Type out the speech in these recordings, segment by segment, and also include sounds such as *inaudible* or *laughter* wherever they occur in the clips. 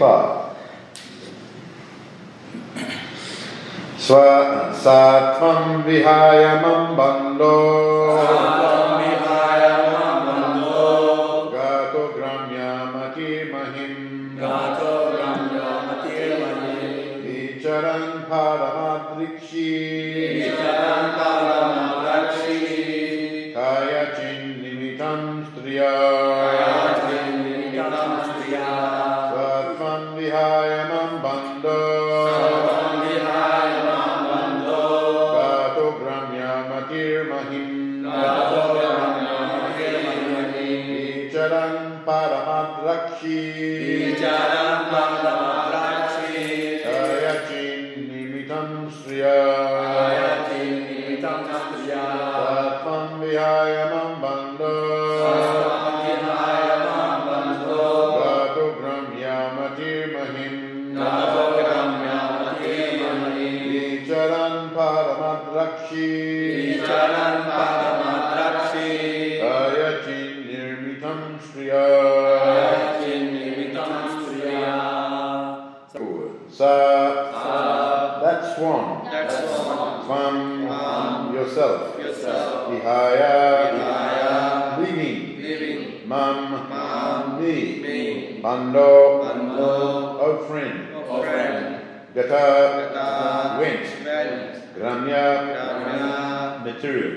कृपा स्वसात्मं विहाय मम बन्धो Paramadrakshi Kaya Chinnimitam Striya Sa. That swan Tvam Yourself. Vihaya. Leaving Mam. Me. Bando. O friend. Gata Went Gramya Material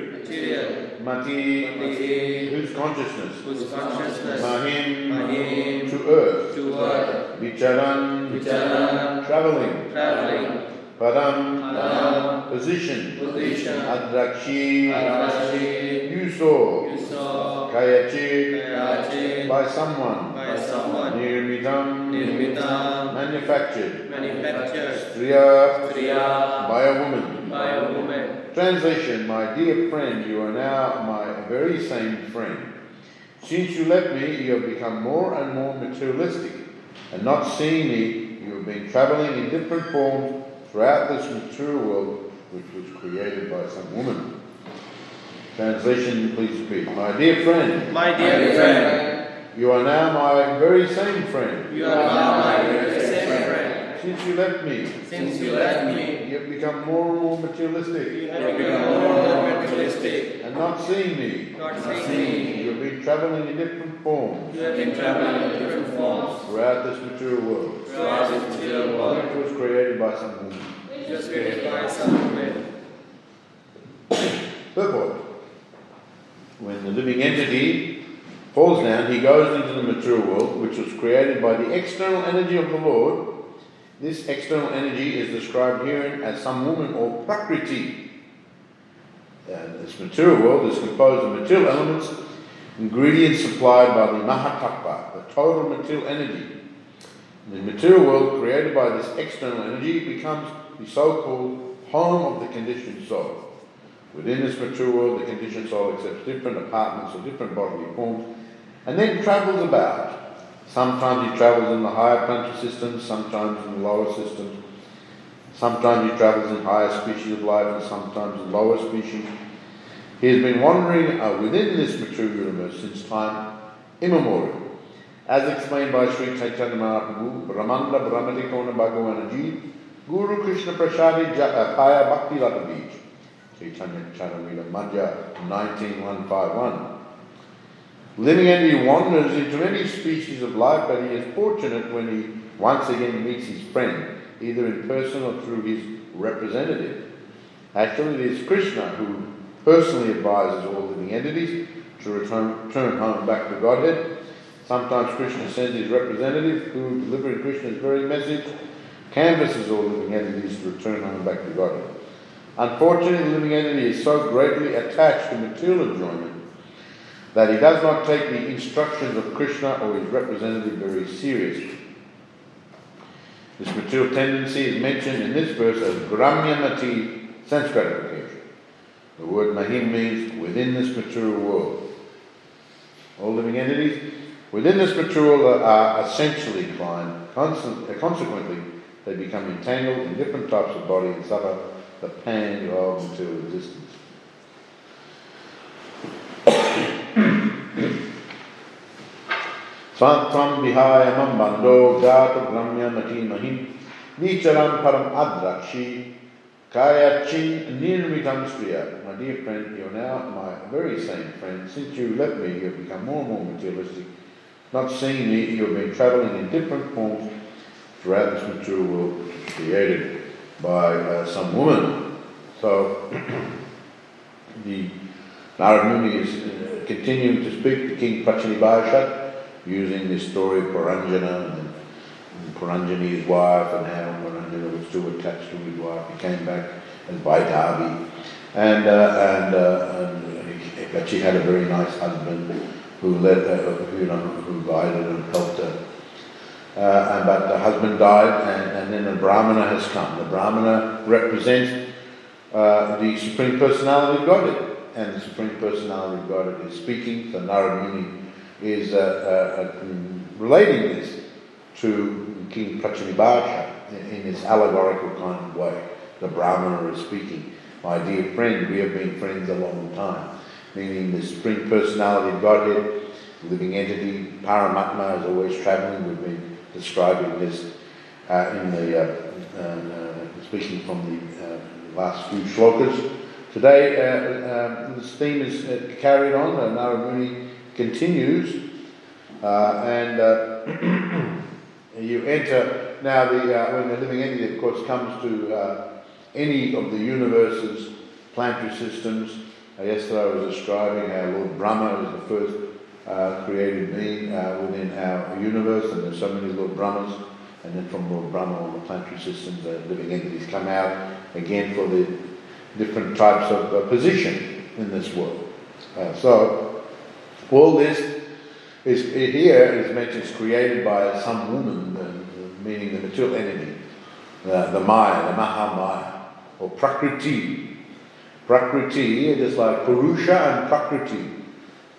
Mati Whose consciousness Mahim Mahim. To earth To earth. Vicharan Vicharan. Traveling Traveling. Padam Padam. Position Position. Adrakshi Adrakshi. You saw You saw. Kayachi Kayachi. By someone By someone. Nirmitam Nirmitam. Manufactured Manufactured. Striya Striya. By a woman By a woman. Translation My dear friend, you are now my very same friend. Since you left me, you have become more and more materialistic, and not seeing me, you have been traveling in different forms throughout this material world which was created by some woman. Translation, please repeat. My dear friend, My dear friend. you are now my very same friend. You are now my very same friend. Since you left me, Since you left me, you have become more and more materialistic, you have become more and more materialistic. and not seeing me, Not seeing me. you have been traveling in different forms. You have been traveling in different forms throughout this material world, throughout this material world. which was created by some woman. Just created by some women. Purport. When the living entity falls down, he goes into the material world, which was created by the external energy of the Lord. This external energy is described herein as some woman or prakriti. And this material world is composed of material elements, ingredients supplied by the Mahatattva, the total material energy. The material world created by this external energy becomes the so-called home of the conditioned soul. Within this material world, the conditioned soul accepts different apartments or different bodily forms and then travels about. Sometimes he travels in the higher planetary systems, sometimes in the lower systems. Sometimes he travels in higher species of life and sometimes in lower species. He has been wandering uh, within this material universe since time immemorial. As explained by Sri Chaitanya Mahaprabhu, Brahmanda Brahmatikona Bhagavanaji, Guru Krishna Prasadi Paya Bhakti Lata Beach, Chaitanya Charitamrita Madhya 19151. Living entity wanders into many species of life, but he is fortunate when he once again meets his friend, either in person or through his representative. Actually, it is Krishna who personally advises all living entities to return, return home back to Godhead. Sometimes Krishna sends his representative, who, delivering Krishna's very message, canvasses all living entities to return home back to Godhead. Unfortunately, the living entity is so greatly attached to material enjoyment that he does not take the instructions of Krishna or his representative very seriously. This material tendency is mentioned in this verse as Gramyamati sense gratification. The word Mahim means within this material world. All living entities within this material world are essentially inclined. Uh, consequently, they become entangled in different types of body and suffer the pain of material existence. My dear friend, you're now my very same friend. Since you left me, you've become more and more materialistic. Not seeing me, you've been traveling in different forms throughout this material world created by uh, some woman. So *clears throat* the Narad Muni is uh, continuing to speak to King Prachinabarhishat using the story of Puranjana and Puranjani's wife and how Puranjana was too attached to his wife. He came back as Vaidarbhi. And, uh, and, uh, and he, but she had a very nice husband who led who, you know, who guided and helped her. Uh, and, but the husband died, and, and then the Brahmana has come. The Brahmana represents uh, the Supreme Personality of Godhead, and the Supreme Personality of Godhead is speaking. So Narad Muni is uh, uh, relating this to King Prachinibhasha in, this allegorical kind of way. The Brahmana is speaking. My dear friend, we have been friends a long time. Meaning the Supreme Personality of Godhead, living entity, Paramatma is always traveling. We've been describing this uh, in the, uh, uh, uh speaking from the last few shlokas. Today, this theme is carried on. Uh, Narad Muni continues, uh, and uh, *clears throat* you enter now. The uh, when the living entity, of course, comes to uh, any of the universe's planetary systems. Uh, yesterday I was describing how Lord Brahma is the first uh, created being within our universe, and there's so many Lord Brahmas. And then from Lord Brahma, all the planetary systems, the living entities come out again for the different types of position in this world. so all this is here is mentioned is created by some woman, uh, meaning the material enemy, the, the Maya, the Mahamaya, or Prakriti. Prakriti, it is like Purusha and Prakriti.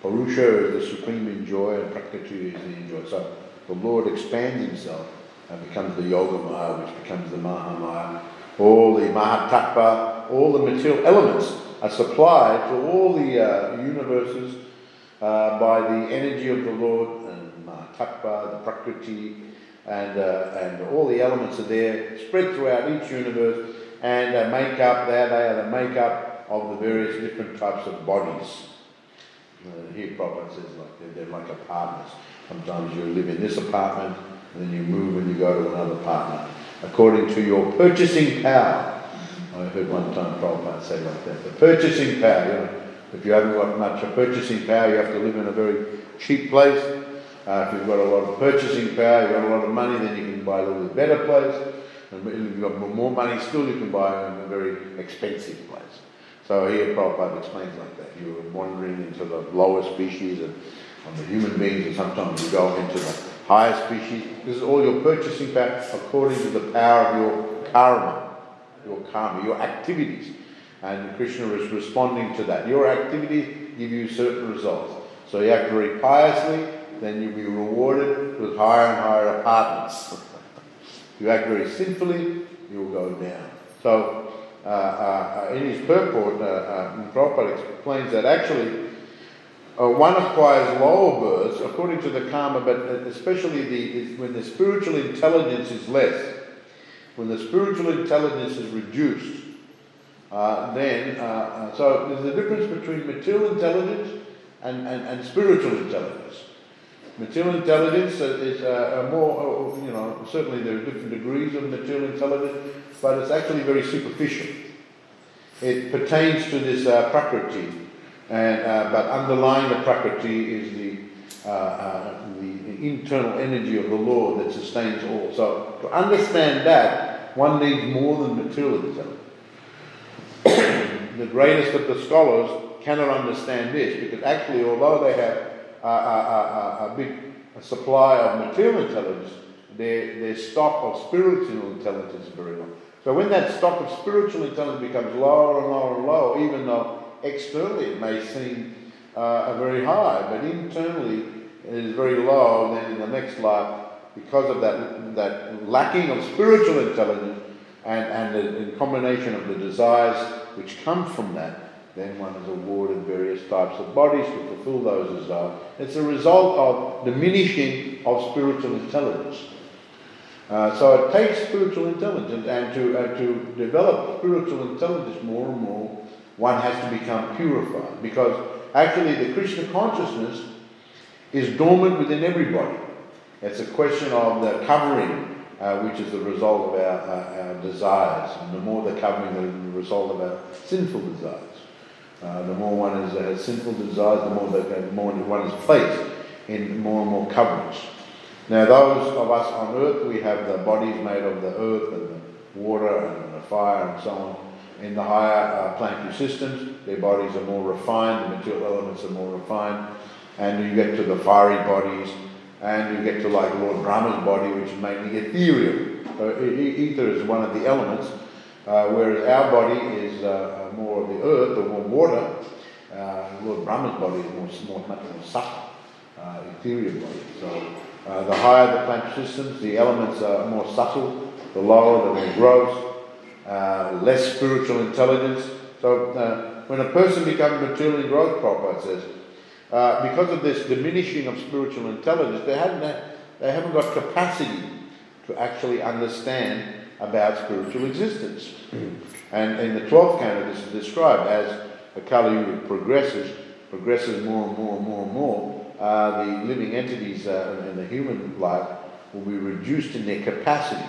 Purusha is the supreme enjoy, and Prakriti is the enjoy. So the Lord expands himself and becomes the Yoga Maya, which becomes the Mahamaya. All the Mahatattva, all the material elements are supplied to all the uh, universes uh, by the energy of the Lord and Mahatattva, the Prakriti, and, uh, and all the elements are there, spread throughout each universe, and uh, make up, they are, they are the makeup of the various different types of bodies. Uh, here Prabhupada says like they're, they're like apartments. Sometimes you live in this apartment, and then you move and you go to another apartment. According to your purchasing power. I heard one time Prabhupada say like that. The purchasing power, you know, if you haven't got much purchasing power, you have to live in a very cheap place. Uh, if you've got a lot of purchasing power, you've got a lot of money, then you can buy a little bit better place. And if you've got more money still, you can buy a very expensive place. So here Prabhupada explains like that. You're wandering into the lower species and on the human beings, and sometimes you go into the higher species. This is all your purchasing power according to the power of your karma, your karma, your activities. And Krishna is responding to that. Your activities give you certain results. So you act very piously, then you'll be rewarded with higher and higher apartments. if you act very sinfully, you'll go down. So uh, uh, in his purport, uh, uh, Prabhupada explains that actually uh, one acquires lower births according to the karma, but especially the, when the spiritual intelligence is less, when the spiritual intelligence is reduced, uh, then, uh, uh, so there's a difference between material intelligence and, and, and spiritual intelligence. Material intelligence is uh, more, uh, you know, certainly there are different degrees of material intelligence, but it's actually very superficial. It pertains to this uh, and, but underlying the prakriti is the, the internal energy of the Lord that sustains all. So to understand that, one needs more than material intelligence. *coughs* the greatest of the scholars cannot understand this because actually, although they have a, a, a, a big supply of material intelligence, their, their stock of spiritual intelligence is very low. So when that stock of spiritual intelligence becomes lower and lower and lower, even though externally it may seem uh, very high, but internally it is very low, then in the next life, because of that, that lacking of spiritual intelligence and, and the, the combination of the desires which come from that, then one is awarded various types of bodies to fulfill those desires. It's a result of diminishing of spiritual intelligence. Uh, so it takes spiritual intelligence, and to, uh, to develop spiritual intelligence more and more, one has to become purified. Because actually, the Krishna consciousness is dormant within everybody. It's a question of the covering, uh, which is the result of our, uh, our desires. And the more the covering, the result of our sinful desires. Uh, the more one is, has sinful desires, the more, the more one is placed in more and more coverings. Now, those of us on earth, we have the bodies made of the earth and the water and the fire and so on. In the higher uh, planetary systems, their bodies are more refined, the material elements are more refined, and you get to the fiery bodies, and you get to like Lord Brahma's body, which is mainly ethereal. So ether is one of the elements, uh, whereas our body is uh, more of the earth or more water. Uh, Lord Brahma's body is more, more much more subtle, uh, ethereal body. So uh, the higher the plant systems, the elements are more subtle, the lower, the more gross, uh, less spiritual intelligence. So uh, when a person becomes materially growth, Prabhupada says, uh, because of this diminishing of spiritual intelligence, they haven't, they haven't got capacity to actually understand about spiritual existence. And in the 12th canto, this is described as the Kali Yuga progresses, progresses more and more and more and more, uh, the living entities uh, in the human life will be reduced in their capacity.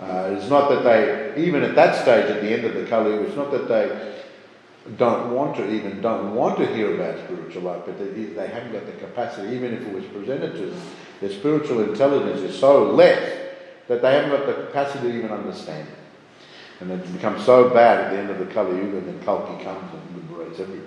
Uh, it's not that they, even at that stage, at the end of the Kali, Yuga, it's not that they don't want to even don't want to hear about spiritual life, but they, they haven't got the capacity, even if it was presented to them. Their spiritual intelligence is so less that they haven't got the capacity to even understand it. And it becomes so bad at the end of the Kali Yuga, then Kalki comes and liberates everyone.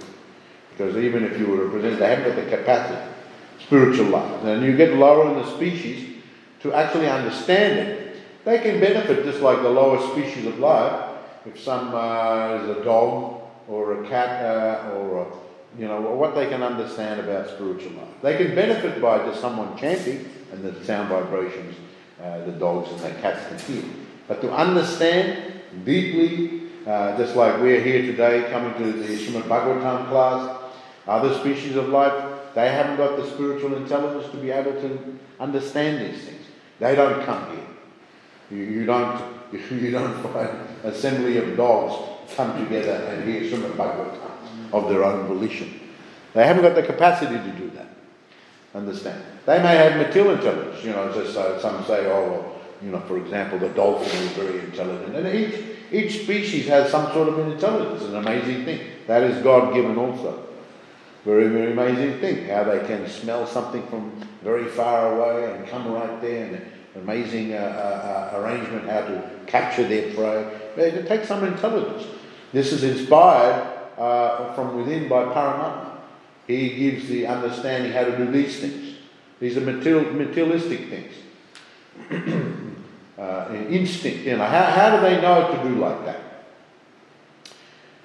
Because even if you were to present, they haven't got the capacity spiritual life. And you get lower in the species to actually understand it. They can benefit just like the lower species of life. If some uh, is a dog or a cat uh, or a, you know what they can understand about spiritual life. They can benefit by just someone chanting and the sound vibrations uh, the dogs and the cats can hear. But to understand deeply, uh, just like we're here today coming to the Srimad Bhagavatam class, other species of life they haven't got the spiritual intelligence to be able to understand these things. They don't come here. You, you don't *laughs* you don't find assembly of dogs come together and hear Srimad Bhagavatam of their own volition. They haven't got the capacity to do that. Understand? They may have material intelligence. You know, just uh, some say, oh, well, you know, for example, the dolphin is very intelligent, and each each species has some sort of intelligence. An amazing thing that is God given also. Very, very amazing thing how they can smell something from very far away and come right there, and amazing uh, uh, uh, arrangement how to capture their prey. It takes some intelligence. This is inspired uh, from within by Paramatma. He gives the understanding how to do these things. These are material, materialistic things. *clears throat* uh, instinct, you know, how, how do they know to do like that?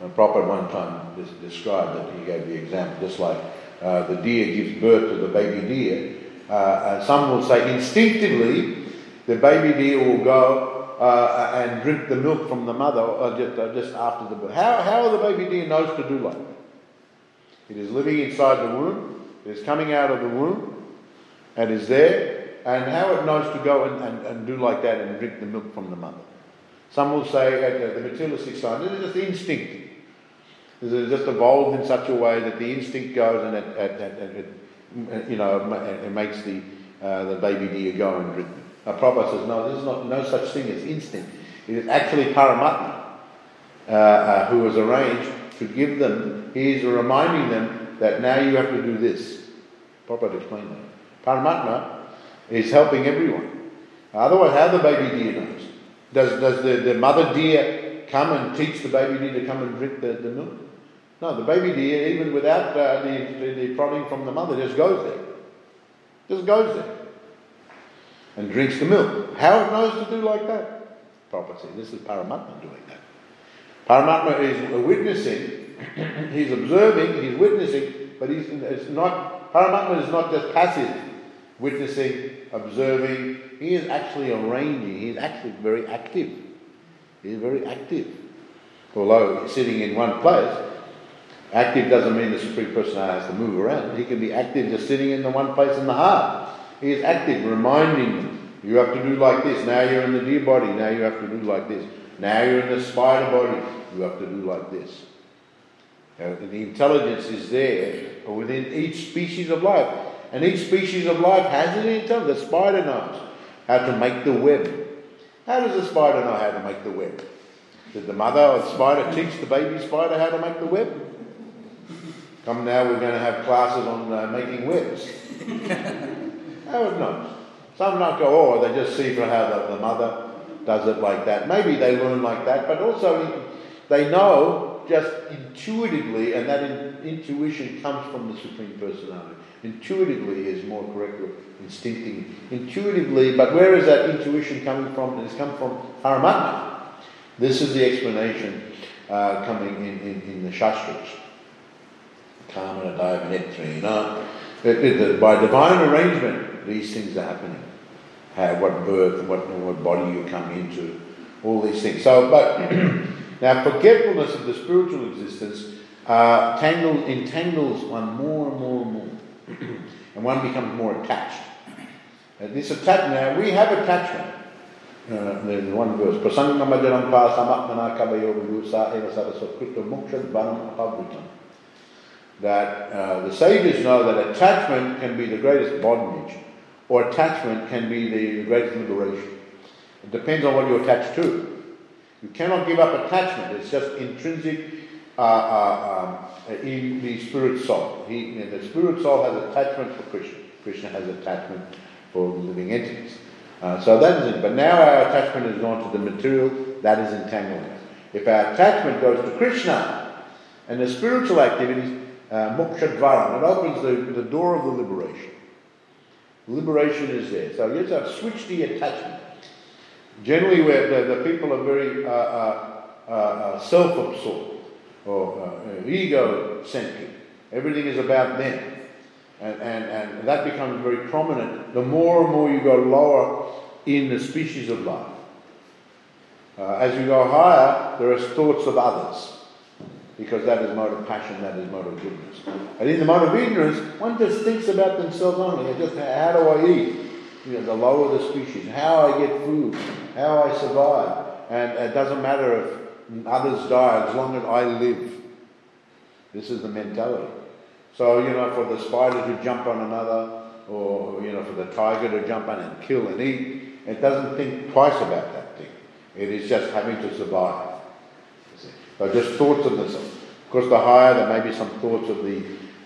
A Prabhupada one time described that he gave the example, just like uh, the deer gives birth to the baby deer. Uh, some will say instinctively the baby deer will go uh, and drink the milk from the mother uh, just, uh, just after the birth. How, how the baby deer knows to do like that? It is living inside the womb, it is coming out of the womb, and is there, and how it knows to go and, and, and do like that and drink the milk from the mother. Some will say at the materialistic side, it is just instinct. It just evolved in such a way that the instinct goes and it, it, it, it you know, it makes the, uh, the baby deer go and drink. Now, Prabhupada says, no, there's not no such thing as instinct. It is actually Paramatma uh, uh, who was arranged to give them, he's reminding them that now you have to do this. Prabhupada explained that. Paramatma is helping everyone. Otherwise, how the baby deer knows? Does, does the, the mother deer come and teach the baby deer to come and drink the, the milk? No, the baby deer, even without uh, the, the, the prodding from the mother, just goes there. Just goes there. And drinks the milk. How it knows to do like that? Property. This is Paramatma doing that. Paramatma is witnessing, *coughs* he's observing, he's witnessing, but he's it's not Paramatma is not just passive witnessing, observing. He is actually arranging. He is actually very active. He is very active. Although sitting in one place, active doesn't mean the Supreme Personality has to move around. He can be active just sitting in the one place in the heart. He is active, reminding them, you have to do like this. Now you're in the deer body, now you have to do like this. Now you're in the spider body, you have to do like this. The intelligence is there within each species of life. And each species of life has an intelligence. The spider knows how to make the web. How does the spider know how to make the web? Did the mother of the spider teach the baby spider how to make the web? Come now, we're going to have classes on uh, making webs. *laughs* it knows? Some not go, oh, they just see from how the, the mother does it like that. Maybe they learn like that, but also they know just intuitively, and that in, intuition comes from the Supreme Personality. Intuitively is more correct, instinctively. Intuitively, but where is that intuition coming from? It's come from Paramatma. This is the explanation uh, coming in, in, in the Shastras. Kamana, Daiva, you know. By divine arrangement, these things are happening. How, what birth, what, what body you come into, all these things. So, but *clears throat* now forgetfulness of the spiritual existence uh, tangles, entangles one more and more and more. *clears throat* and one becomes more attached. Uh, this attachment, now we have attachment. Uh, there's one verse, eva. That uh, the sages know that attachment can be the greatest bondage, or attachment can be the greatest liberation. It depends on what you attach to. You cannot give up attachment, it's just intrinsic uh, uh, um, in the spirit soul. He, the spirit soul has attachment for Krishna. Krishna has attachment for living entities. Uh, so that is it. But now our attachment is gone to the material, that is entanglement. If our attachment goes to Krishna and the spiritual activities, uh, moksha dvaram, it opens the, the door of the liberation. Liberation is there. So yes, I've switched the attachment. Generally, where the, the people are very uh, uh, uh, uh self-absorbed or uh, ego-centric. Everything is about them. And, and, and that becomes very prominent the more and more you go lower in the species of life. Uh, as you go higher, there are thoughts of others, because that is mode of passion, that is mode of goodness. And in the mode of ignorance, one just thinks about themselves only. Just, how do I eat? You know, the lower the species, how I get food, how I survive. And it doesn't matter if others die as long as I live. This is the mentality. So, you know, for the spider to jump on another, or, you know, for the tiger to jump on and kill and eat, it doesn't think twice about that thing. It is just having to survive. So just thoughts of this. Of course, the higher, there may be some thoughts of the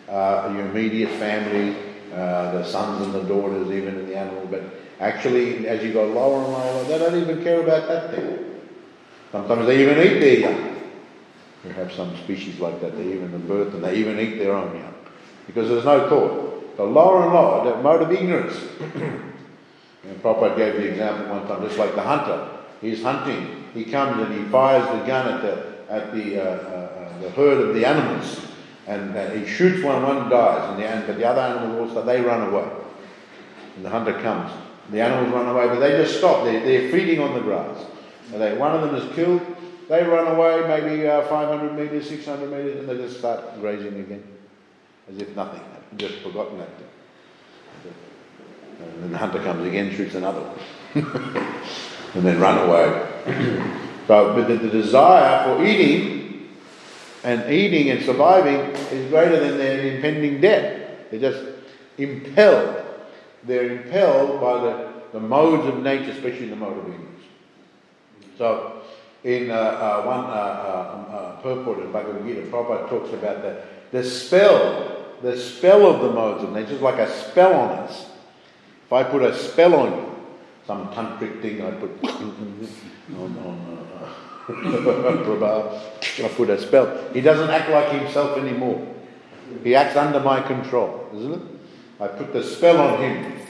uh, your immediate family, uh, the sons and the daughters, even in the animal. But actually, as you go lower and lower, they don't even care about that thing. Sometimes they even eat their young. You have some species like that. They even birth and they even eat their own young because there's no thought. The lower and lower, that mode of ignorance. *coughs* and Prabhupada gave the example one time, just like the hunter. He's hunting. He comes and he fires the gun at the at the uh, uh, uh the herd of the animals, and uh, he shoots one, one dies, and the end, but the other animals also they run away. And the hunter comes. The animals run away, but they just stop. They're, they're feeding on the grass. They, one of them is killed. They run away maybe uh, 500 meters, 600 meters, and they just start grazing again as if nothing happened, just forgotten that. And then the hunter comes again, shoots another one, *laughs* and then run away. But the, the desire for eating and eating and surviving is greater than their impending death. They're just impelled. They're impelled by the, the modes of nature, especially the mode of ignorance. So, in uh, uh, one uh, uh, uh purport in Bhagavad Gita, Prabhupada talks about the, the spell the spell of the modes of nature is like a spell on us. If I put a spell on you, some tantric thing I put *laughs* on, on, Prabhupada, I put a spell. He doesn't act like himself anymore. He acts under my control, isn't it? I put the spell on him.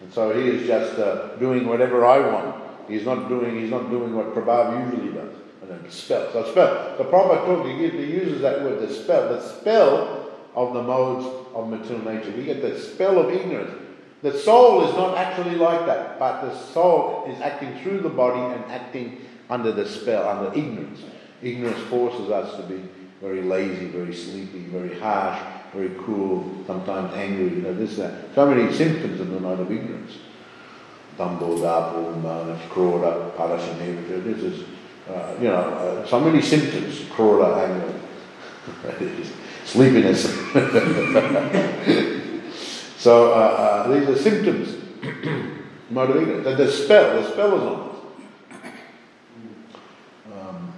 And so he is just uh, doing whatever I want. He's not doing, he's not doing what Prabhupada usually does. And then spell. So spell. The Prabhupada he, he uses that word, the spell. The spell of the modes of material nature. We get the spell of ignorance. The soul is not actually like that, but the soul is acting through the body and acting under the spell, under ignorance. Ignorance forces us to be very lazy, very sleepy, very harsh, very cruel, sometimes angry, you know, this, that. So many symptoms of the night of ignorance. Dumbo, Dapo, Mana, Kroda, Parashaneva, this is, uh, you know, uh, so many symptoms, Kroda, anger, *laughs* sleepiness. *laughs* so uh, uh, these are symptoms, *coughs* night of ignorance. The spell, the spell is on us. Um,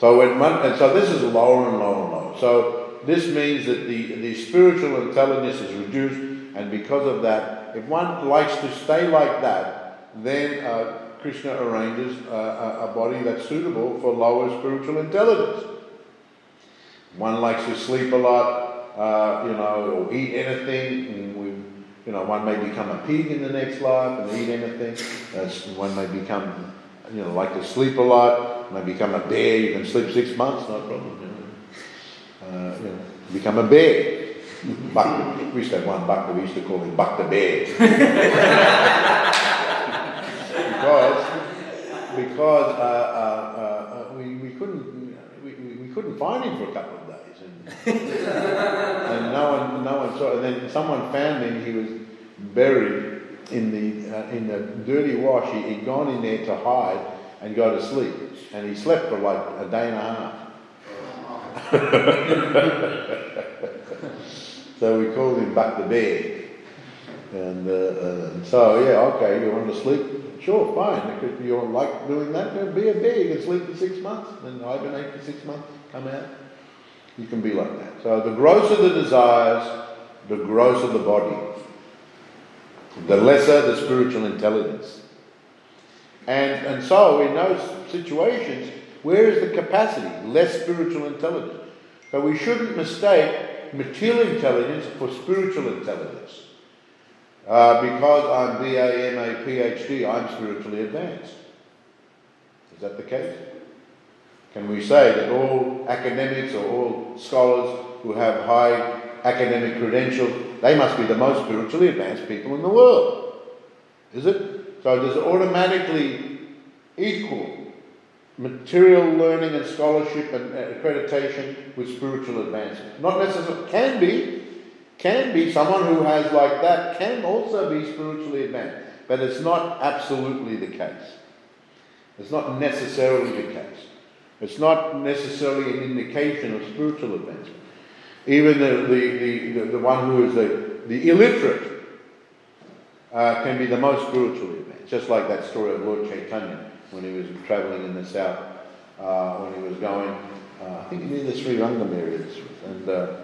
so when one, and so this is lower and lower and lower. So this means that the, the spiritual intelligence is reduced, and because of that, if one likes to stay like that, then uh, Krishna arranges a, a, body that's suitable for lower spiritual intelligence. One likes to sleep a lot, uh, you know, or eat anything. We, you know, one may become a pig in the next life and eat anything. One may become, you know, like to sleep a lot. May become a bear. You can sleep six months, no problem. You know, uh, you know become a bear. *laughs* Buck, we used to have one buck we used to call him Buck the Bear. *laughs* because because uh, uh, uh, we, we couldn't we, we couldn't find him for a couple of days, and, *laughs* and no one no one saw. And then someone found him. He was buried in the uh, in the dirty wash. He, he'd gone in there to hide and go to sleep, and he slept for like a day and a half. *laughs* so we called him Buck the Bear. And uh, uh, so, yeah, okay, you want to sleep? Sure, fine. If you like doing that, then be a bear. You can sleep for six months, then hibernate for six months, come out. You can be like that. So the grosser the desires, the grosser the body. The lesser the spiritual intelligence. And, and so in those situations, where is the capacity? Less spiritual intelligence. So we shouldn't mistake material intelligence for spiritual intelligence. Uh, because I'm BA, PhD, I'm spiritually advanced. Is that the case? Can we say that all academics or all scholars who have high academic credentials, they must be the most spiritually advanced people in the world? Is it? So does automatically equal material learning and scholarship and uh, accreditation with spiritual advancement? Not necessarily, can be, can be someone who has like that can also be spiritually advanced, but it's not absolutely the case. It's not necessarily the case. It's not necessarily an indication of spiritual advancement. Even the, the, the, the one who is the, the illiterate uh, can be the most spiritually event. just like that story of Lord Chaitanya when he was traveling in the south, uh, when he was going, uh, I think he near the Sri Rangam areas, and uh,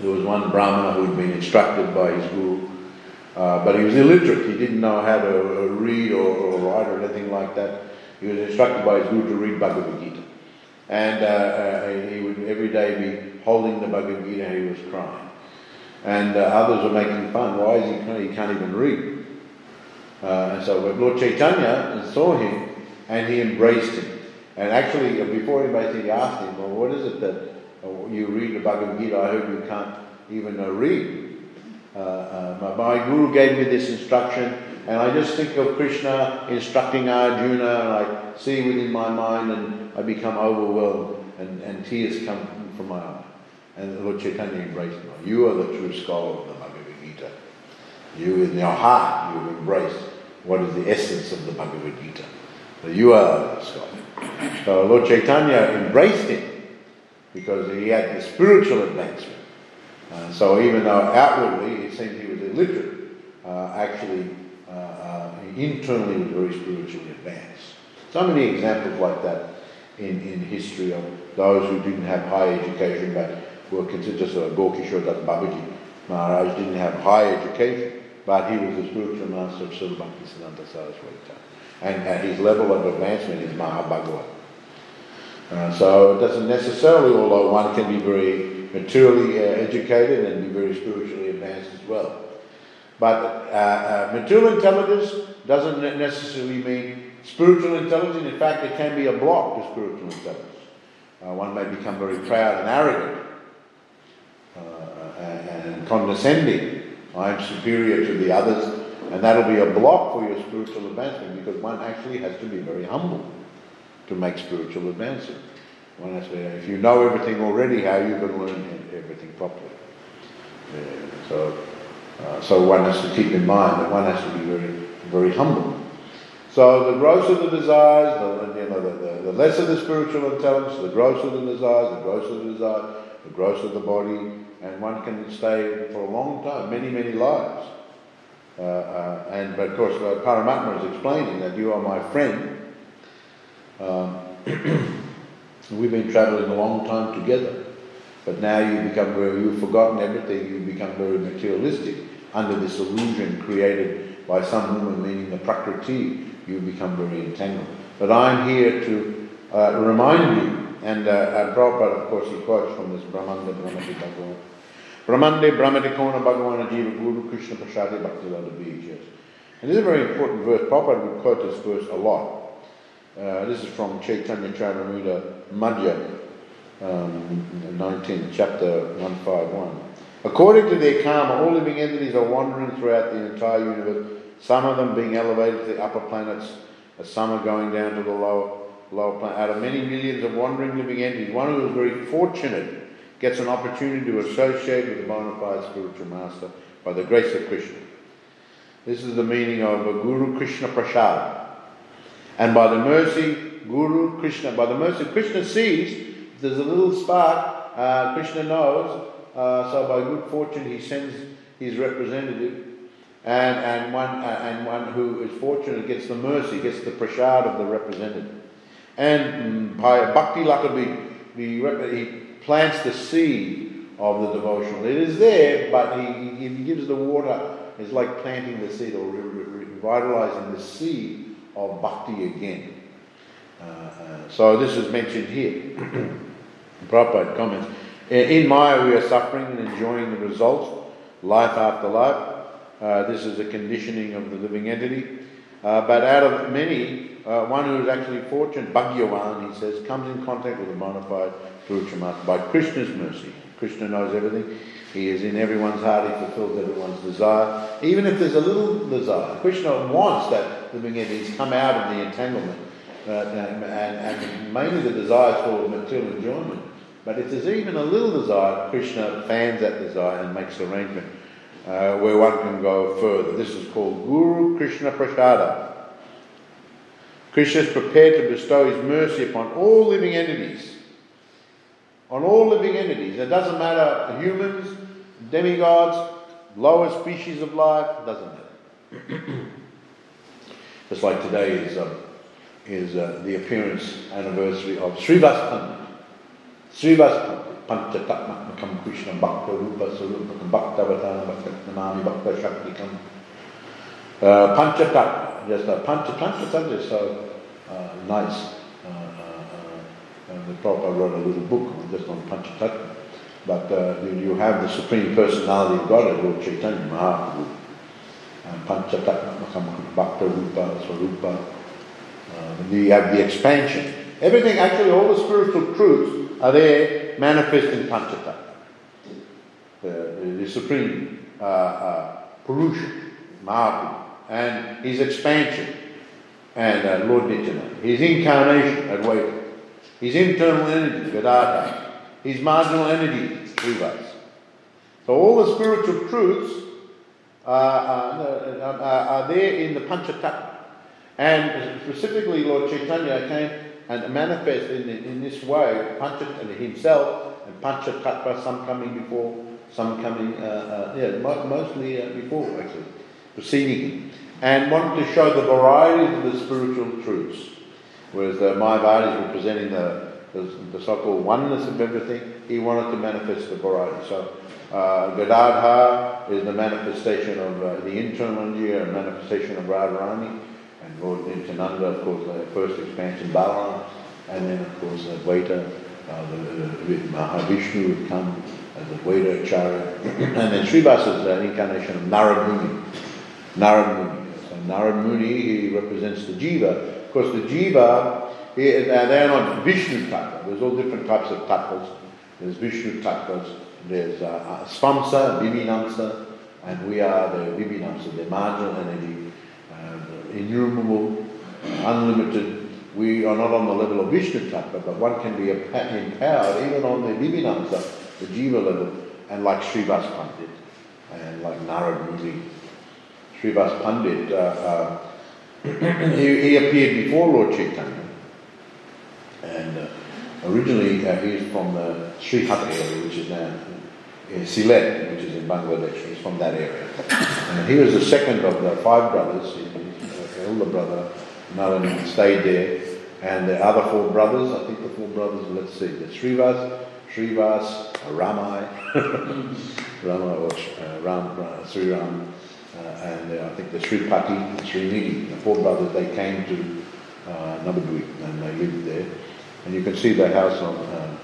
there was one Brahmana who had been instructed by his guru, uh, but he was illiterate. He didn't know how to uh, read or, or, write or anything like that. He was instructed by his guru to read Bhagavad Gita. And he would every day be holding the Bhagavad Gita and he was crying. And others were making fun. Why is he? He can't even read. Uh, and so Lord Chaitanya saw him and he embraced him. And actually, before he embraced him, he asked him, Well, what is it that uh, you read the Bhagavad Gita? I hope you can't even uh, read. Uh, uh, my guru gave me this instruction, and I just think of Krishna instructing Arjuna, and I see within my mind, and I become overwhelmed, and, and tears come from my eyes. And Lord Chaitanya embraced him. You are the true scholar of the Bhagavad Gita. You, in your heart, you have embraced what is the essence of the Bhagavad Gita. So you are the scholar. So Lord Chaitanya embraced him because he had the spiritual advancement. Uh, so even though outwardly it seemed he was illiterate, uh, actually uh, uh he internally was very spiritually advanced. So many examples like that in, in history of those who didn't have high education but were considered just a Gaurakishore Das Babaji Maharaj didn't have high education but he was the spiritual master of Srila Bhaktisiddhanta Saraswati. And at his level of advancement is Mahabhagavat. Uh, so it doesn't necessarily, although one can be very materially uh, educated and be very spiritually advanced as well. But uh, uh material intelligence doesn't necessarily mean spiritual intelligence. In fact, it can be a block to spiritual intelligence. Uh, one may become very proud and arrogant and, and condescending. I'm superior to the others, and that'll be a block for your spiritual advancement because one actually has to be very humble to make spiritual advancement. One has to, if you know everything already, how you to learn everything properly? Yeah, so, uh, so one has to keep in mind that one has to be very, very humble. So the grosser the desires, the, you know, the, the, the lesser the spiritual intelligence, the grosser the desires, the grosser the desire, the grosser the body, and one can stay for a long time, many, many lives. Uh, uh, and but of course, uh, Paramatma is explaining that you are my friend. Um, *clears throat* we've been traveling a long time together, but now you become very, you've forgotten everything. You become very materialistic under this illusion created by some woman, meaning the prakriti, you become very entangled. But I'm here to uh, remind you, and, uh, and Prabhupada, of course, he quotes from this Brahmanda Brahmati Bhagyavan. Brahmande Brahmati Kona Bhagyavan Jiva Guru Krishna Prasadi Bhakti Lada yes. And this is a very important verse. Prabhupada would quote this verse a lot. Uh, this is from Chaitanya Charitamrita Madhya, um, 19, chapter 151. According to their karma, all living entities are wandering throughout the entire universe some of them being elevated to the upper planets, some are going down to the lower. Out of many millions of wandering living entities, one who is very fortunate gets an opportunity to associate with the bona fide spiritual master by the grace of Krishna. This is the meaning of a Guru Krishna Prasad. And by the mercy, Guru Krishna, by the mercy, Krishna sees there's a little spark, uh, Krishna knows, uh, so by good fortune he sends his representative and, and, one, uh, and one who is fortunate gets the mercy, gets the prasad of the representative. And by bhakti lakabi, he plants the seed of the devotional. It is there, but he, he gives the water. It's like planting the seed or revitalizing the seed of bhakti again. Uh, uh, so this is mentioned here. *coughs* Prabhupada comments, in Maya we are suffering and enjoying the results, life after life. Uh, this is a conditioning of the living entity. Uh, but out of many, uh, one who is actually fortunate, Bhagyavan, he says, comes in contact with a bona fide master by Krishna's mercy. Krishna knows everything. He is in everyone's heart. He fulfills everyone's desire. Even if there's a little desire, Krishna wants that living entity to come out of the entanglement. Uh, and, and, mainly the desire for material enjoyment. But if there's even a little desire, Krishna fans that desire and makes arrangement uh, where one can go further. This is called Guru Krishna Prasada. Krishna is prepared to bestow his mercy upon all living entities. On all living entities. It doesn't matter humans, demigods, lower species of life, doesn't matter. *coughs* Just like today is, um, is uh, the appearance anniversary of Srivas Thakur. Srivastava. Namami Bhakta Shaktikam. Uh, Panchatat, just a Pancha, Panchatat is so uh, nice. Uh, uh, and the Prabhupada wrote a little book just on Panchatat. But uh, you, have the Supreme Personality of God, Lord Chaitanya Mahaprabhu. and Panchatatmakam Bhakta Rupa Swarupa. Uh, you have the expansion. Everything, actually, all the spiritual truths are there manifest in Panchatattva. The, the, the supreme uh, uh, Purusha, Mahaprabhu, and his expansion, and uh, Lord Nityananda, his incarnation, Advaita, his internal energy, Gadadhar, his marginal energy, Srivas. So all the spiritual truths uh, uh, uh, are there in the Panchatattva. And specifically, Lord Chaitanya came and manifest in, in this way, Panchat himself and Panchatattva, some coming before, some coming, uh, uh, yeah, mostly uh, before actually, preceding him, and wanted to show the variety of the spiritual truths. Whereas the Mayavadi is representing the, the, the so-called oneness of everything, he wanted to manifest the variety. So uh, Gadadhar is the manifestation of uh, the internal energy, manifestation of Radharani, and Lord Nityananda, of course, the first expansion, Balaram, and then, of course, the Advaita, uh, the, the Mahavishnu would come as Advaita Acharya, *coughs* and then Srivas is an incarnation of Narad Muni. Narad Muni. So Narad Muni, he represents the Jiva. Of course, the Jiva, he, they are not Vishnu tattva. There's all different types of tattvas. There's Vishnu tattvas, there's uh, Svamsa, and we are the Vibhinamsa, the marginal energy, innumerable, unlimited. We are not on the level of Vishnu tattva, but one can be empowered even on the Vibhinamsa, the Jiva level, and like Srivas Pandit, and like Narad Muni. Srivas Pandit, uh, uh, *coughs* he, he, appeared before Lord Chaitanya. And uh, originally uh, he is from the Sri area, which is now in Sylhet, which is in Bangladesh. He's from that area. And he was the second of the five brothers. His elder brother, Nalan, stayed there. And the other four brothers, I think the four brothers, let's see, the Srivas, Srivas, Ramai, *laughs* Rama or uh, Ram, uh, Sri uh, and uh, I think the Sripati and Srinidhi, the four brothers, they came to uh, Navadvip and they lived there. And you can see the house on uh,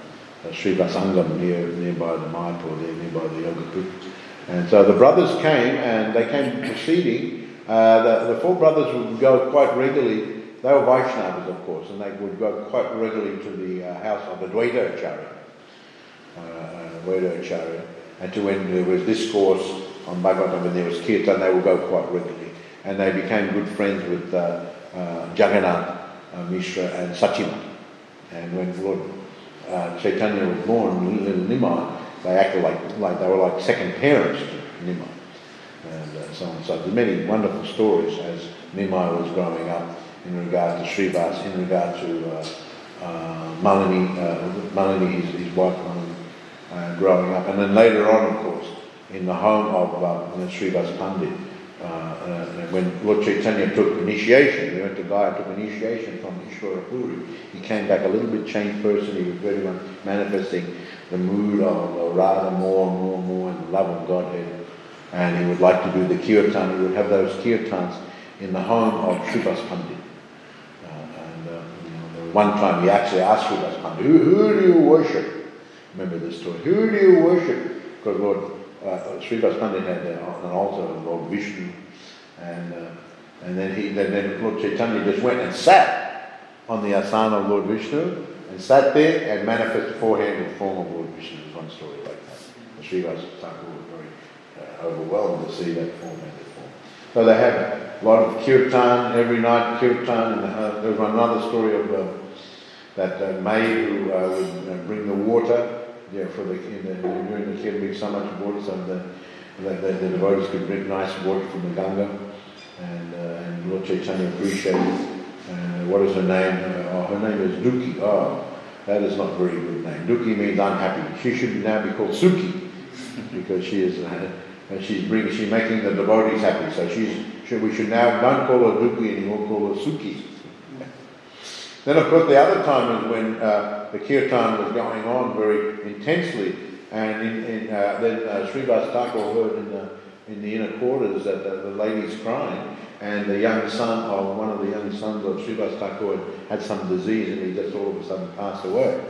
Srivas Angan near, nearby the Mayapur, there nearby the Yoga And so the brothers came and they came proceeding. Uh, the, the four brothers would go quite regularly. They were Vaishnavas, of course, and they would go quite regularly to the uh, house of the Advaita Acharya. Uh, uh, Advaita Acharya. And to when there was discourse on Bhagavatam and there was kirtan, they would go quite regularly. And they became good friends with uh, uh, Jagannath uh, Mishra and Sachimata. And when Lord uh, Chaitanya was born, little Nimai, they acted like, like they were like second parents to Nimai. Uh, so on. So there's many wonderful stories as Nimai was growing up in regard to Srivas, in regard to uh, uh, Malini, uh, Malini his, his wife Malini, uh, growing up. And then later on, of course, in the home of uh, Srivas Pandit, uh, uh, when Lord Chaitanya took initiation, he went to Gaya, took initiation from Ishwara Puri, he came back a little bit changed person. He was very much manifesting the mood of Radha more and more and more and the love of Godhead. And he would like to do the kirtan. He would have those kirtans in the home of Srivas Pandit. Uh, and uh, you know, one time he actually asked Srivas Pandit, who, who do you worship? Remember this story. Who do you worship? Because Lord uh, Srivas Pandit had an altar of Lord Vishnu, and uh, and then he then, then Lord Chaitanya just went and sat on the asana of Lord Vishnu and sat there and manifested forehand in form of Lord Vishnu. There's one story like that. The Srivas Thakur uh, overwhelmed to see that form in form. So they have a lot of kirtan every night, kirtan, and uh, there's another story of uh, that uh, maid who uh, would uh, bring the water yeah, for the, in the during the Kirtan, so much water so the, the, the, devotees could drink nice water from the Ganga, and, uh, and Lord Chaitanya appreciated. What is her name? Oh, her name is Duki. Oh, that is not a very good name. Duki means unhappy. She should now be called Suki because she is. Uh, she's bringing, she's making the devotees happy. So she's, she, we should now don't call her Duki anymore, call her Suki. Then, of course, the other time is when uh, the kirtan was going on very intensely, and in, in, uh, then uh, Srivas Thakur heard in the, in the inner quarters that the, the lady's crying, and the young son of one of the young sons of Srivas Thakur had some disease, and he just all of a sudden passed away.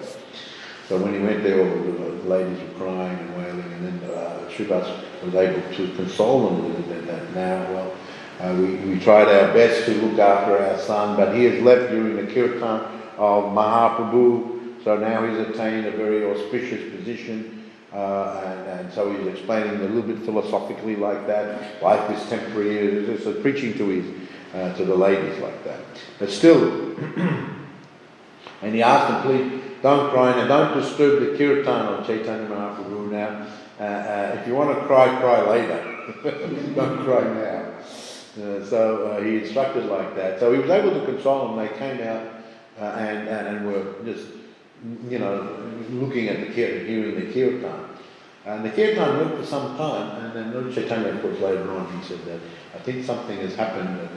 So when he went there, all the ladies were crying and wailing, and then uh, Srivas was able to console them a little bit that now, well, uh, we, we tried our best to look after our son, but he has left during the kirtan of Mahaprabhu, so now he's attained a very auspicious position. Uh, and, and, so he's explaining a little bit philosophically like that. Life is temporary. It's so preaching to his uh, to the ladies like that. But still, *clears throat* and he asked them, please don't cry now, don't disturb the kirtan of Chaitanya Mahaprabhu now. Uh, uh, if you want to cry, cry later. *laughs* don't cry now. Uh, so uh, he instructed like that. So he was able to console them. They came out uh, and, and were just, you know, looking at the kirtan, hearing the kirtan. And the kirtan went for some time, and then Lord Chaitanya, of course, later on, he said that I think something has happened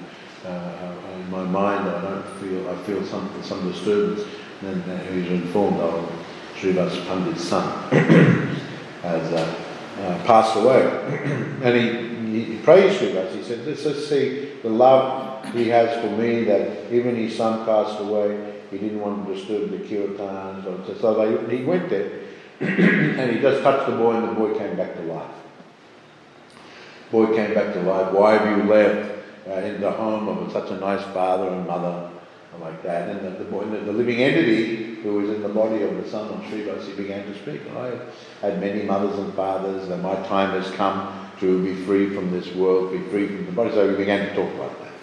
uh, in my mind. I don't feel, I feel some some disturbance. And then he was informed of Srivas Pandit's son *clears throat* has uh, uh, passed away, *clears throat* and he he, praised Srivas. He said, let's, let's see the love he has for me that even his son passed away, he didn't want to disturb the kirtans. Or, so they, he went there *clears throat* and he just touched the boy and the boy came back to life. Boy came back to life. Why have you left uh, in the home of such a nice father and mother like that? And the, the, the, living entity who was in the body of the son of Srivas, he began to speak. I had many mothers and fathers and my time has come to be free from this world, be free from the body. So he began to talk about that.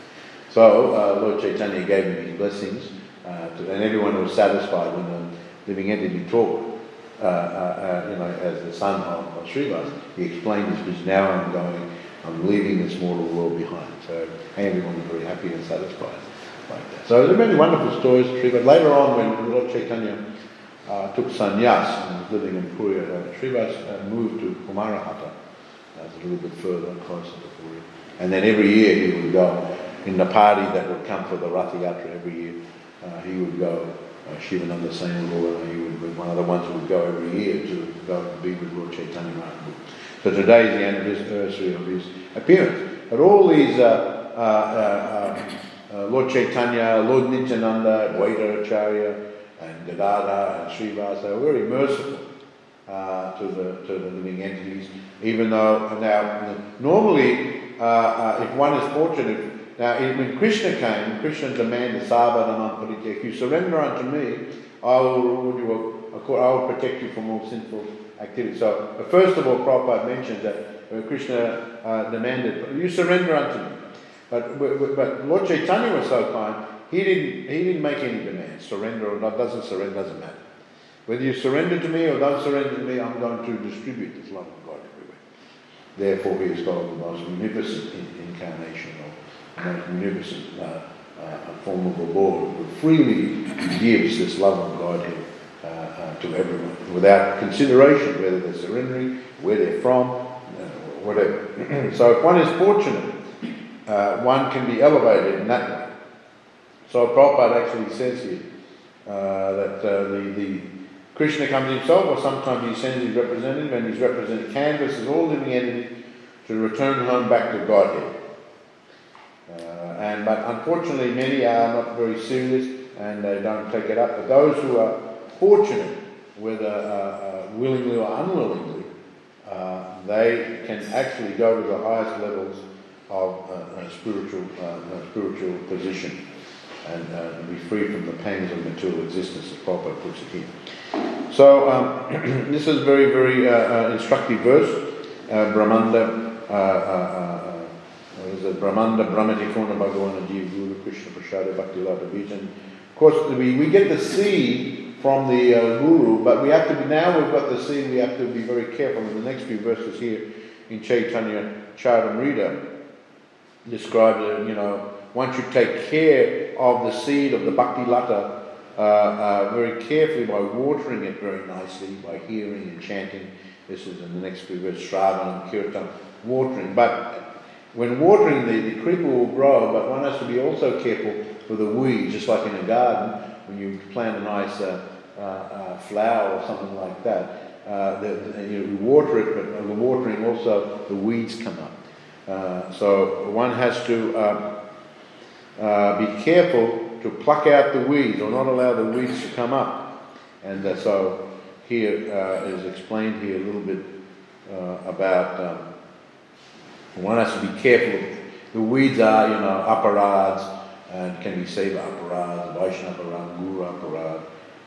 So uh, Lord Chaitanya gave him his blessings, uh, to, and everyone was satisfied when the living entity talked. Uh, uh, uh, you know, as the son of, of Srivas, he explained this because now I'm going I'm leaving this mortal world behind. So everyone was very happy and satisfied So there are many wonderful stories, but later on when Lord Chaitanya uh, took sannyas and was living in Puri, uh, Srivas uh, moved to Kumarahata, that's a little bit further, closer to Puri. And then every year he would go in the party that would come for the Rath Yatra every year. Uh, he would go, uh, Shivananda Sen Lord, he would be one of the ones who would go every year to go be with Lord Chaitanya Mahaprabhu. So today is the anniversary of his appearance. But all these, uh, uh, uh, uh Lord Chaitanya, Lord Nityananda, Advaita Acharya, and Gadadhar and Srivasa, were very merciful uh, to, the, to the living entities, even though now, normally, uh, if one is fortunate, now when Krishna came, Krishna demanded, Sabha if you surrender unto me, I will reward you, I will protect you from all sinful activity. So, first of all, Prabhupada mentions that uh, Krishna uh, demanded, You surrender unto me. But, but, Lord Chaitanya was so kind, he didn't, he didn't make any demands. Surrender or not, doesn't surrender, doesn't matter. Whether you surrender to me or don't surrender to me, I'm going to distribute this love of God everywhere. Therefore, he is called the most munificent incarnation the most munificent uh, uh, form of the Lord who freely gives this love of Godhead uh, uh, to everyone without consideration whether they're surrendering, where they're from, uh, whatever. *clears throat* so if one is fortunate, uh, one can be elevated in that way. So Prabhupada actually says here uh, that the, the Krishna comes himself, or sometimes he sends his representative, and his representative canvasses all living entities to return home back to Godhead. Uh, and but unfortunately, many are not very serious and they don't take it up. But those who are fortunate, whether uh, uh, willingly or unwillingly, uh, they can actually go to the highest levels of a spiritual, spiritual position and be free from the pains of material existence, as Prabhupada puts it here. So um, *clears throat* this is very, very uh, instructive verse. Uh, Brahmanda, uh, uh, is it? Brahmanda Brahmati Purna Bhagyavan Jiva Guru Krishna Prasada Bhakti Lata Vijan. Of course, we, we get to see from the uh, guru, but we have to be, now we've got the scene, we have to be very careful. In the next few verses here in Chaitanya Charitamrita, describe, it, you know, once you take care of the seed of the Bhakti Lata uh, uh, very carefully by watering it very nicely, by hearing and chanting. This is in the next few verses, Shravan and Kirtan, watering. But when watering, the, the creeper will grow, but one has to be also careful for the weeds, just like in a garden when you plant a nice uh, uh, uh, flower or something like that, uh, the, the, you water it, but the watering also the weeds come up. Uh, so one has to um, uh, be careful to pluck out the weeds or not allow the weeds to come up. And so here is explained here a little bit about um, one has to be careful. The weeds are, you know, apparads and can be Seva Aparad, Vaishnava Aparad, Guru Aparad,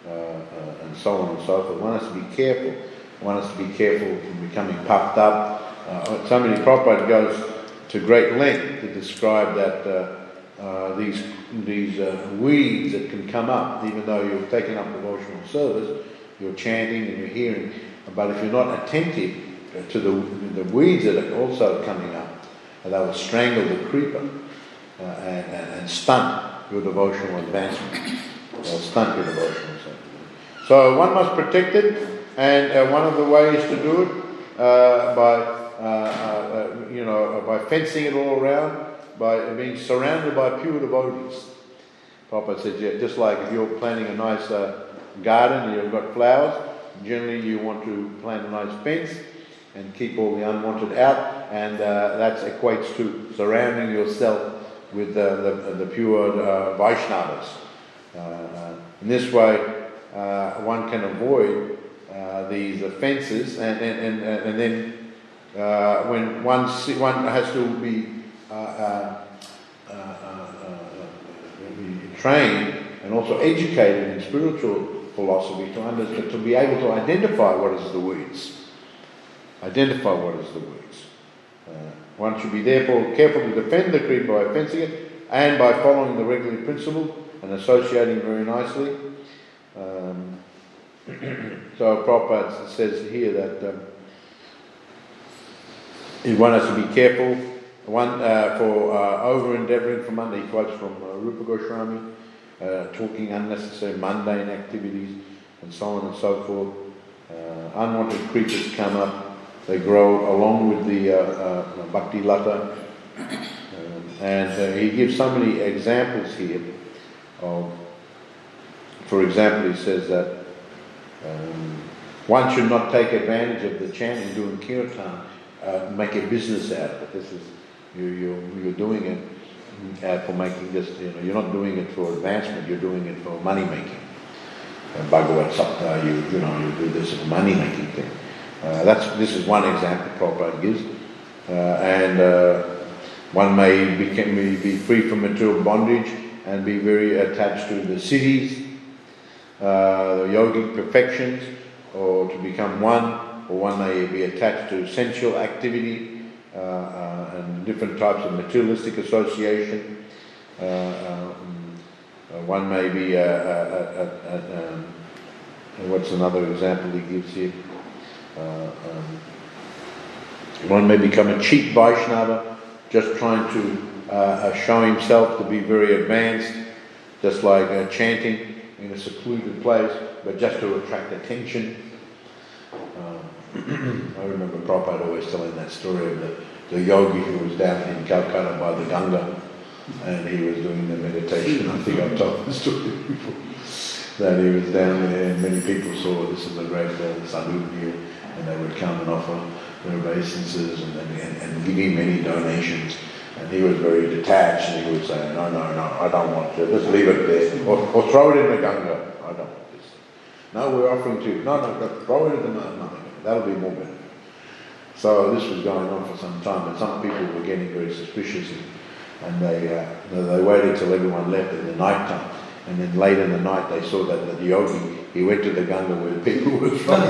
uh, uh, and so on and so forth. One has to be careful. One has to be careful from becoming puffed up. Uh, somebody Prabhupada goes to great length to describe that uh, uh, these these uh, weeds that can come up, even though you're taking up devotional service, you're chanting and you're hearing, but if you're not attentive to the, the weeds that are also coming up, they will strangle the creeper uh, and, and, and, stunt your devotional advancement, or stunt your devotional service. So one must protect it, and uh, one of the ways to do it uh, by uh, uh, you know by fencing it all around, by being surrounded by pure devotees. Papa said, yeah, just like if you're planting a nice uh, garden and you've got flowers, generally you want to plant a nice fence and keep all the unwanted out, and uh, that equates to surrounding yourself with the, the, the pure uh, Vaishnavas. Uh, uh, in this way, uh, one can avoid uh, these offences, and, and, and, and then uh, when one, one has to be, uh, uh, uh, uh, trained and also educated in spiritual philosophy to, understand, to be able to identify what is the weeds. Identify what is the weeds. One should be therefore careful to defend the creed by fencing it and by following the regular principle and associating very nicely. Um, *coughs* so Prabhupada says here that um, one us to be careful one uh, for uh, over endeavouring from under. He quotes from uh, Rupa Goswami, uh, talking unnecessary mundane activities and so on and so forth. Uh, unwanted creatures come up, they grow along with the uh, bhakti lata. Um, and he gives so many examples here of, for example, he says that um, one should not take advantage of the chanting doing kirtan, uh, make a business out of it. This is you, you, you're doing it uh, for making this. You know, you're not doing it for advancement. You're doing it for money making. Uh, Bhagavad Sapta, you you know, you do this as money making thing. Uh, that's this is one example Prabhupada gives, uh, and uh, one may become, be free from material bondage and be very attached to the siddhis, uh, the yogic perfections, or to become one, one may be attached to sensual activity uh, uh, and different types of materialistic association. Uh, um, one may be, um, what's another example he gives here? Um, one may become a cheap Vaishnava, just trying to uh, show himself to be very advanced, just like uh, chanting in a secluded place, but just to attract attention. I remember Prabhupada always telling that story of the, the yogi who was down in Calcutta by the Ganga and he was doing the meditation. I think I've told the story before. That he was down there and many people saw this is a great uh, sadhu here and they would come and offer their obeisances and, and, and give him many donations. And he was very detached and he would say, no, no, no, I don't want to. Just leave it there. Or, or throw it in the Ganga. I don't want this. No, we're offering to you. No, no, throw it in the mud. That'll be more better. So this was going on for some time, and some people were getting very suspicious, and, and they uh, they waited till everyone left in the night time, and then late in the night they saw that the yogi he went to the Ganga where people *laughs* were throwing,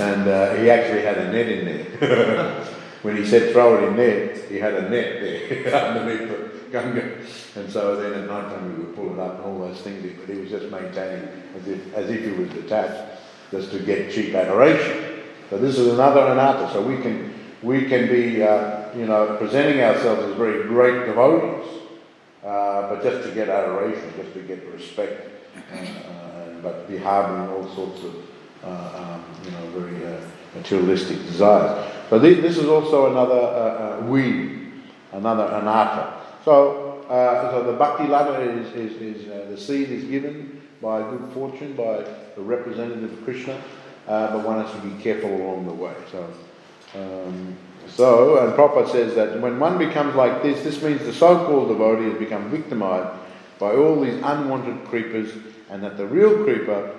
and uh, he actually had a net in there. *laughs* when he said throw it in there, he had a net there *laughs* underneath the Ganga, and so then at night time he would pull it up and all those things, but he was just maintaining as if as if he was detached, just to get cheap adoration. So this is another anartha. So we can we can be uh, you know presenting ourselves as very great devotees, uh, but just to get adoration, just to get respect, uh, uh but be harboring all sorts of uh, um, you know very uh, materialistic desires. So th- this is also another we, another anartha. So so the bhakti lata is, is, is the seed is given by good fortune by the representative of Krishna uh, but one has to be careful along the way. So, um, so, and Prabhupada says that when one becomes like this, this means the so-called devotee has become victimized by all these unwanted creepers, and that the real creeper,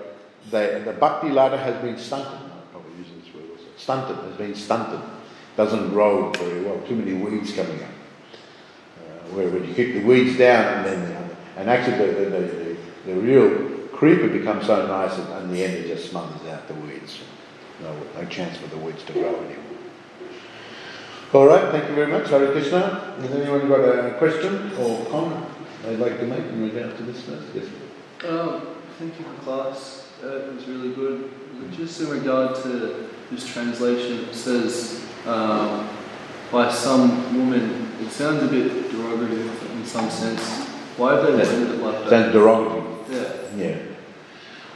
they, the bhakti lata has been stunted. I probably use this word also. Stunted has been stunted. Doesn't grow very well. Too many weeds coming up. Uh, where when you kick the weeds down, and then and actually the, the, the, the real creeper becomes so nice and in the end it just smothers out the weeds. No, no chance for the weeds to grow anymore. All right, thank you very much. Hare Krishna. Has anyone got a question or comment they'd like to make in regard to this verse? Yes. Um, thank you for class. Uh, it was really good. Just in regard to this translation, it says um, by some woman. It sounds a bit derogative in some sense. Why have they worded it like that? Sounds derogative. Yeah. Yeah.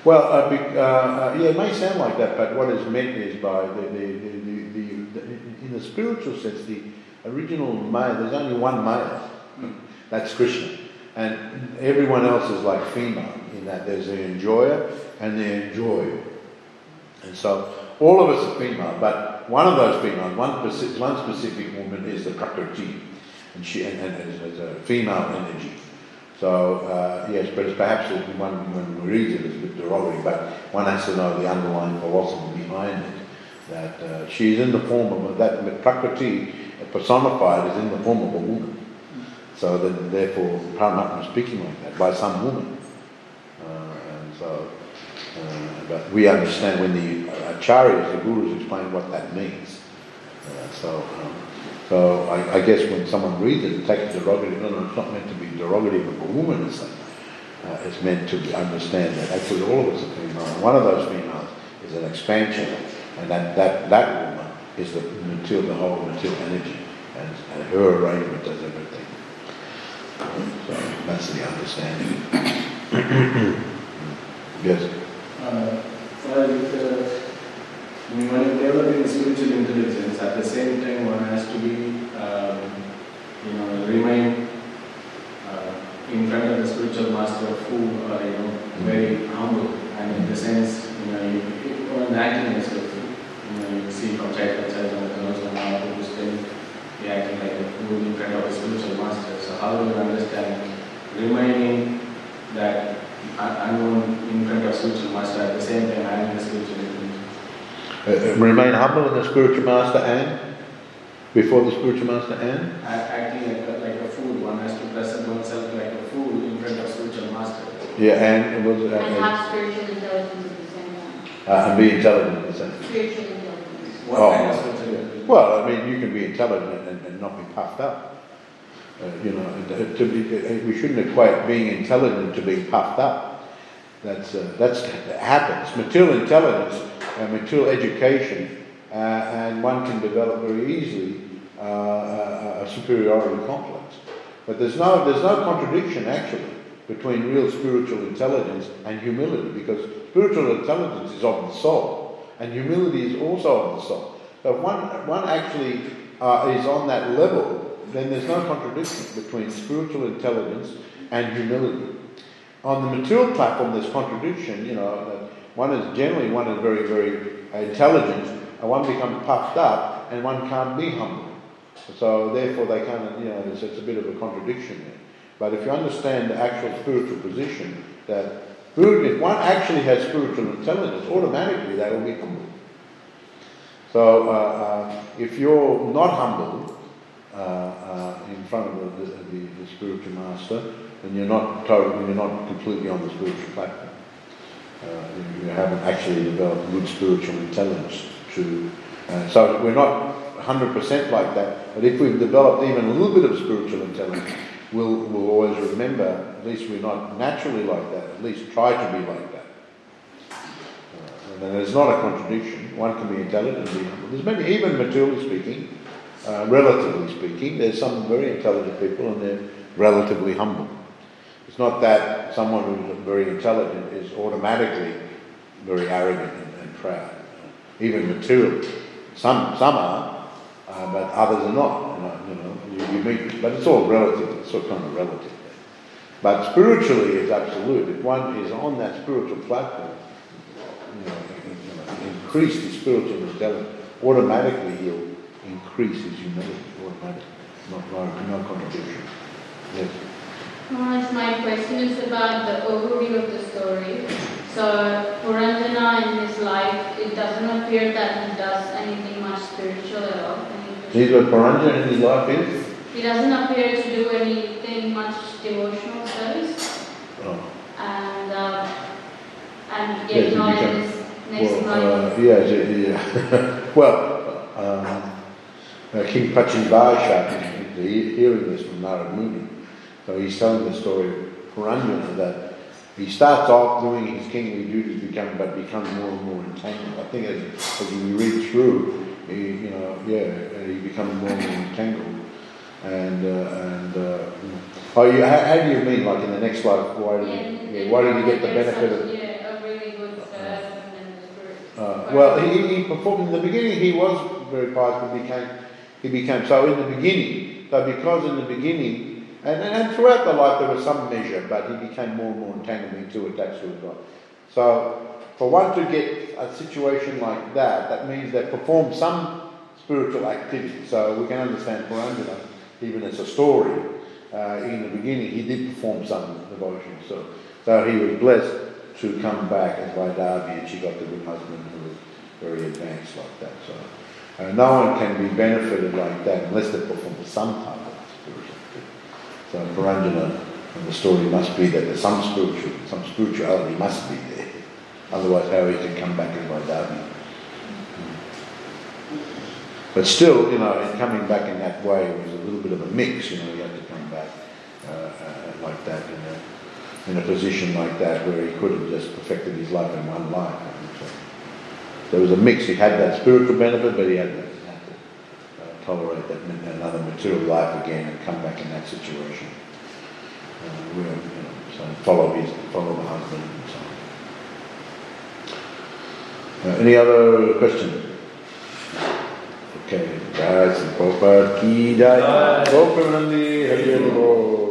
Well, uh, be, uh, uh, yeah, it may sound like that, but what is meant is by the, the, the, the, in the spiritual sense, the original male, there's only one male. That's Krishna. And everyone else is like female in that there's the enjoyer and the enjoyer. And so all of us are female, but one of those females, one, one specific woman is the Prakriti. and she and, and as, as a female energy. So uh, yes, but it's perhaps one when we read it, it's a bit derogatory. But one has to know the underlying philosophy behind it. That uh, she is in the form of that Prakriti personified is in the form of a woman. So that therefore Paramatma is speaking like that by some woman. Uh, and so, uh, but we understand when the acharyas, the gurus, explain what that means. Uh, so. Um, so I, I, guess when someone reads it, it takes derogative. No, no, it's not meant to be derogative of a woman as such. Uh, it's meant to understand that actually all of us are female. And one of those females is an expansion, and that, that, that woman is the material, the whole material energy, and, and her arrangement does everything. So that's the understanding. *coughs* yes. Uh, well, uh, when developing spiritual intelligence, at the same time one has to be, um, you know, remain uh, in front of the spiritual master who are, you know, very humble and in the sense, you know, you, when acting as a you know, you see from the Chaitanya Dhanusha Mahaprabhu who's still be acting like a fool in front of a spiritual master. So how do you understand remaining that unknown in front of spiritual master at the same time having the spiritual uh, uh, remain humble in the spiritual master and before the spiritual master and acting like a, like a fool. One has to present oneself like a fool in front of spiritual master. Yeah, and it was uh, and have spiritual intelligence at the same time. Uh, and be intelligent at the same time. Spiritual intelligence. What oh. kind of spiritual Well, I mean, you can be intelligent and, and not be puffed up. Uh, you know, to be, we shouldn't equate being intelligent to being puffed up. That's uh, that's that happens. Material intelligence material education, uh, and one can develop very easily uh, a, a superiority complex. But there's no, there's no contradiction actually between real spiritual intelligence and humility because spiritual intelligence is of the soul and humility is also of the soul. So if one, one actually uh, is on that level, then there's no contradiction between spiritual intelligence and humility. On the material platform, there's contradiction, you know, one is generally one is very, very intelligent, and one becomes puffed up, and one can't be humble. So therefore, they of, you know, it's, it's a bit of a contradiction there. But if you understand the actual spiritual position, that if one actually has spiritual intelligence, automatically they will be humble. So uh, uh, if you're not humble uh, uh in front of the, the, the, spiritual master, then you're not totally, you're not completely on the spiritual platform you haven't actually developed good spiritual intelligence to. Uh, so we're not 100% like that, but if we've developed even a little bit of spiritual intelligence, we'll, we'll always remember, at least we're not naturally like that, at least try to be like that. Uh, and there's not a contradiction. One can be intelligent and be humble. There's many, even materially speaking, uh, relatively speaking, there's some very intelligent people and they're relatively humble. It's not that someone who's very intelligent is automatically very arrogant and, and proud. Even materially. Some, some are, uh, but others are not. You know, you, know you, you, meet, but it's all relative. It's all kind of relative. But spiritually, it's absolute. If one is on that spiritual platform, you know, increase his spiritual intelligence, automatically he'll increase his humility. Automatically, not no, no contradiction. Yes. Maharaj, my question is about the overview of the story. So, Puranjana in his life, it doesn't appear that he does anything much spiritual at all. He's what Puranjana in his life is? He doesn't appear to do anything much devotional service. Oh. And, uh, and yet yes, not in his next well, life. Uh, yeah, yeah. *laughs* well, um, uh, King Prachinabarhishat, hearing this from Narad Muni, so he's telling the story of Puranjana that he starts off doing his kingly duties, become, but becomes more and more entangled. I think as, as we read through, he, you know, yeah, he becomes more and more entangled. And, uh, and uh, oh, you, how, how, do you mean, like in the next life, why did, yeah, he, yeah, why did he get the benefit of Yeah, a really good uh, uh, well, he, he performed in the beginning. He was very pious, but became he became so in the beginning. So because in the beginning and, and throughout the life there was some measure, but he became more and more entangled into attached to his God. So for one to get a situation like that, that means they perform some spiritual activity. So we can understand Puranjana even as a story. Uh, in the beginning, he did perform some devotion, so, so he was blessed to come back as Vaidarbhi, and she got the good husband who was very advanced like that. So uh, no one can be benefited like that unless they perform some type of thing. So Puranjana, and the story must be that there's some spiritual, some spirituality must be there. Otherwise, how he can come back as Vaidarbhi. But still, you know, in coming back in that way was a little bit of a mix. You know, he had to come back uh, uh, like that in a, in a position like that where he could have just perfected his life in one life. So there was a mix. He had that spiritual benefit, but he had uh, tolerate that another material life again and come back in that situation. Uh, where, you know, so follow his, follow the husband and so on. Uh, any other questions? Okay, guys, Prabhupada ki jai. Jai. Gopanandi, Hari Hari Bol.